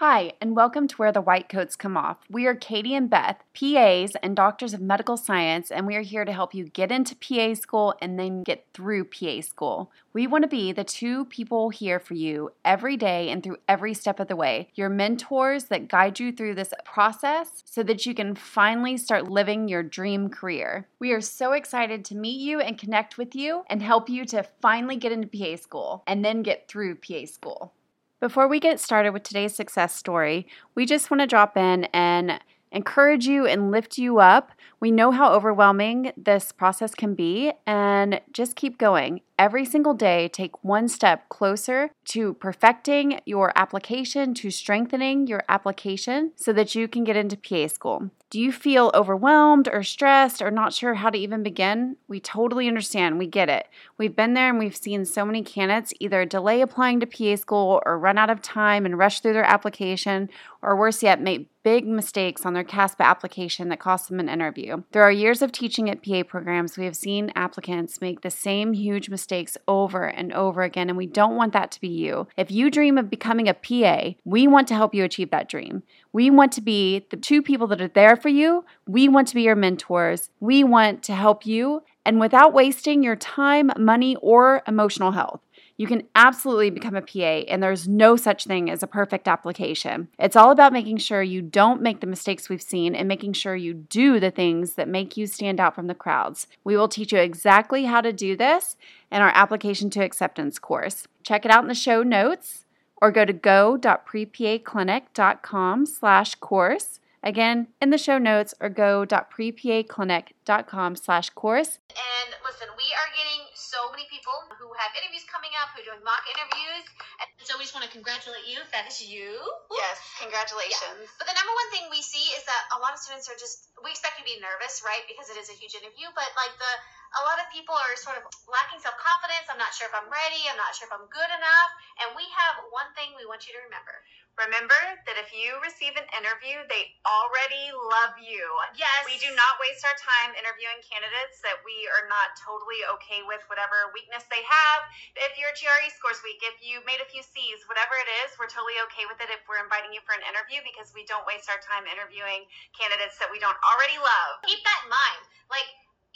Hi, and welcome to Where the White Coats Come Off. We are Katie and Beth, PAs and doctors of medical science, and we are here to help you get into PA school and then get through PA school. We want to be the two people here for you every day and through every step of the way, your mentors that guide you through this process so that you can finally start living your dream career. We are so excited to meet you and connect with you and help you to finally get into PA school and then get through PA school. Before we get started with today's success story, we just want to drop in and encourage you and lift you up. We know how overwhelming this process can be, and just keep going. Every single day, take one step closer to perfecting your application, to strengthening your application so that you can get into PA school. Do you feel overwhelmed or stressed or not sure how to even begin? We totally understand. We get it. We've been there and we've seen so many candidates either delay applying to PA school or run out of time and rush through their application, or worse yet, make big mistakes on their CASPA application that cost them an interview. Through our years of teaching at PA programs, we have seen applicants make the same huge mistakes over and over again, and we don't want that to be you. If you dream of becoming a PA, we want to help you achieve that dream. We want to be the two people that are there for you. We want to be your mentors. We want to help you and without wasting your time, money, or emotional health. You can absolutely become a PA, and there's no such thing as a perfect application. It's all about making sure you don't make the mistakes we've seen and making sure you do the things that make you stand out from the crowds. We will teach you exactly how to do this in our application to acceptance course. Check it out in the show notes or go to go.prepaclinic.com slash course. Again, in the show notes or go.prepaclinic.com slash course. And listen, we are getting so many people who have interviews coming up, who are doing mock interviews. And so we just want to congratulate you if that is you. Yes, congratulations. But the number one thing we see is that a lot of students are just, we expect you to be nervous, right? Because it is a huge interview. But like the, a lot of people are sort of lacking self confidence. I'm not sure if I'm ready. I'm not sure if I'm good enough. And we have one thing we want you to remember. Remember that if you receive an interview, they already love you. Yes. We do not waste our time interviewing candidates that we are not totally okay with, whatever weakness they have. If your GRE scores weak, if you made a few C's, whatever it is, we're totally okay with it if we're inviting you for an interview because we don't waste our time interviewing candidates that we don't already love. Keep that in mind. Like,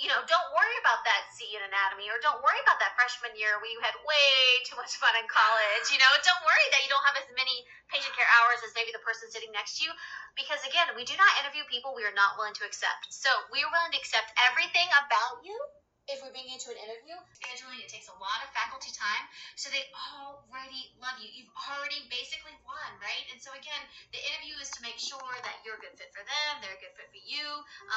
you know, don't worry about that C in anatomy or don't worry about that freshman year where you had way too much fun in college. You know, don't worry that you don't have as many patient care hours as maybe the person sitting next to you. Because again, we do not interview people we are not willing to accept. So we are willing to accept everything about you if we're being into an interview, scheduling, it takes a lot of faculty time. So they already love you. You've already basically won, right? And so again, the interview is to make sure that you're a good fit for them, they're a good fit for you,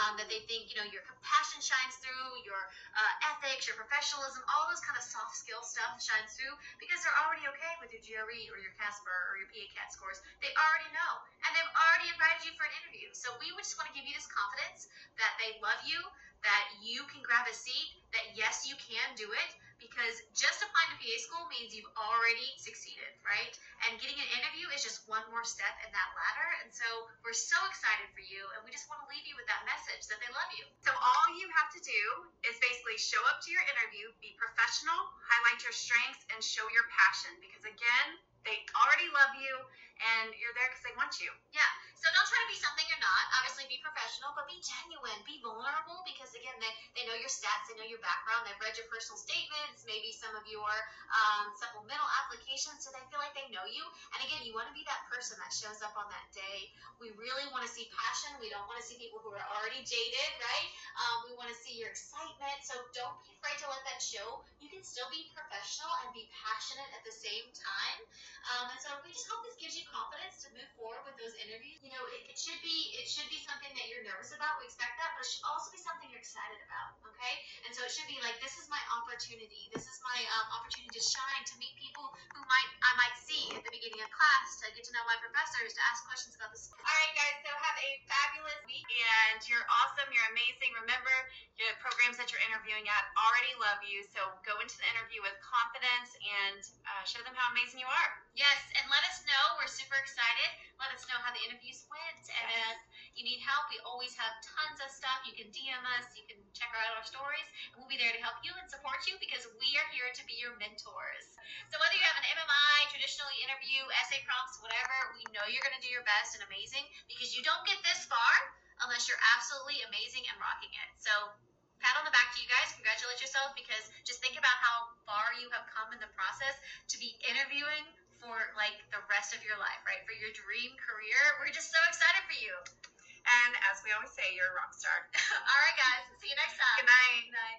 um, that they think, you know, your compassion shines through, your uh, ethics, your professionalism, all those kind of soft skill stuff shines through because they're already okay with your GRE or your CASPER or your PA CAT scores. They already know. And they've already invited you for an interview. So we would just want to give you this confidence that they love you, that you can grab a seat, that yes, you can do it because just applying to PA school means you've already succeeded, right? And getting an interview is just one more step in that ladder. And so we're so excited for you, and we just want to leave you with that message that they love you. So all you have to do is basically show up to your interview, be professional, highlight your strengths, and show your passion because again, they already love you and you're there because they want you. Yeah. So don't try to be something you're not. Obviously, be professional, but be genuine, be vulnerable because again, they, they know your stats, they know your background, they've read your personal statements, maybe some of your um, supplemental applications, so they feel like they know you. And again, you want to be that person that shows up on that day. We really want to see passion. We don't want to see people who are already jaded, right? Um, we want to see your excitement. So don't be afraid to let that show. You can still be professional and be passionate at the same time. Um, and so we just hope this gives you confidence to move forward with those interviews. You know, it, it should be it should be something that you're nervous about. We expect that, but it should also be something you're excited about. Okay, and so it should be like this is my opportunity. This is my um, opportunity to shine, to meet people who might I might see at the beginning of class, to get to know my professors, to ask questions about the school. All right, guys. So have a fabulous week, and you're awesome. You're amazing. Remember, the programs that you're interviewing at already love you. So go into the interview with confidence and uh, show them how amazing you are. Yes, and let us know. We're super excited. Let us know how the interviews went, and uh, you need help, we always have tons of stuff. You can DM us, you can check out our stories, and we'll be there to help you and support you because we are here to be your mentors. So whether you have an MMI, traditional interview, essay prompts, whatever, we know you're going to do your best and amazing because you don't get this far unless you're absolutely amazing and rocking it. So pat on the back to you guys. Congratulate yourself because just think about how far you have come in the process to be interviewing for like the rest of your life, right? For your dream career. We're just so excited for you. And as we always say, you're a rock star. All right, guys. See you next time. Good night. Good night.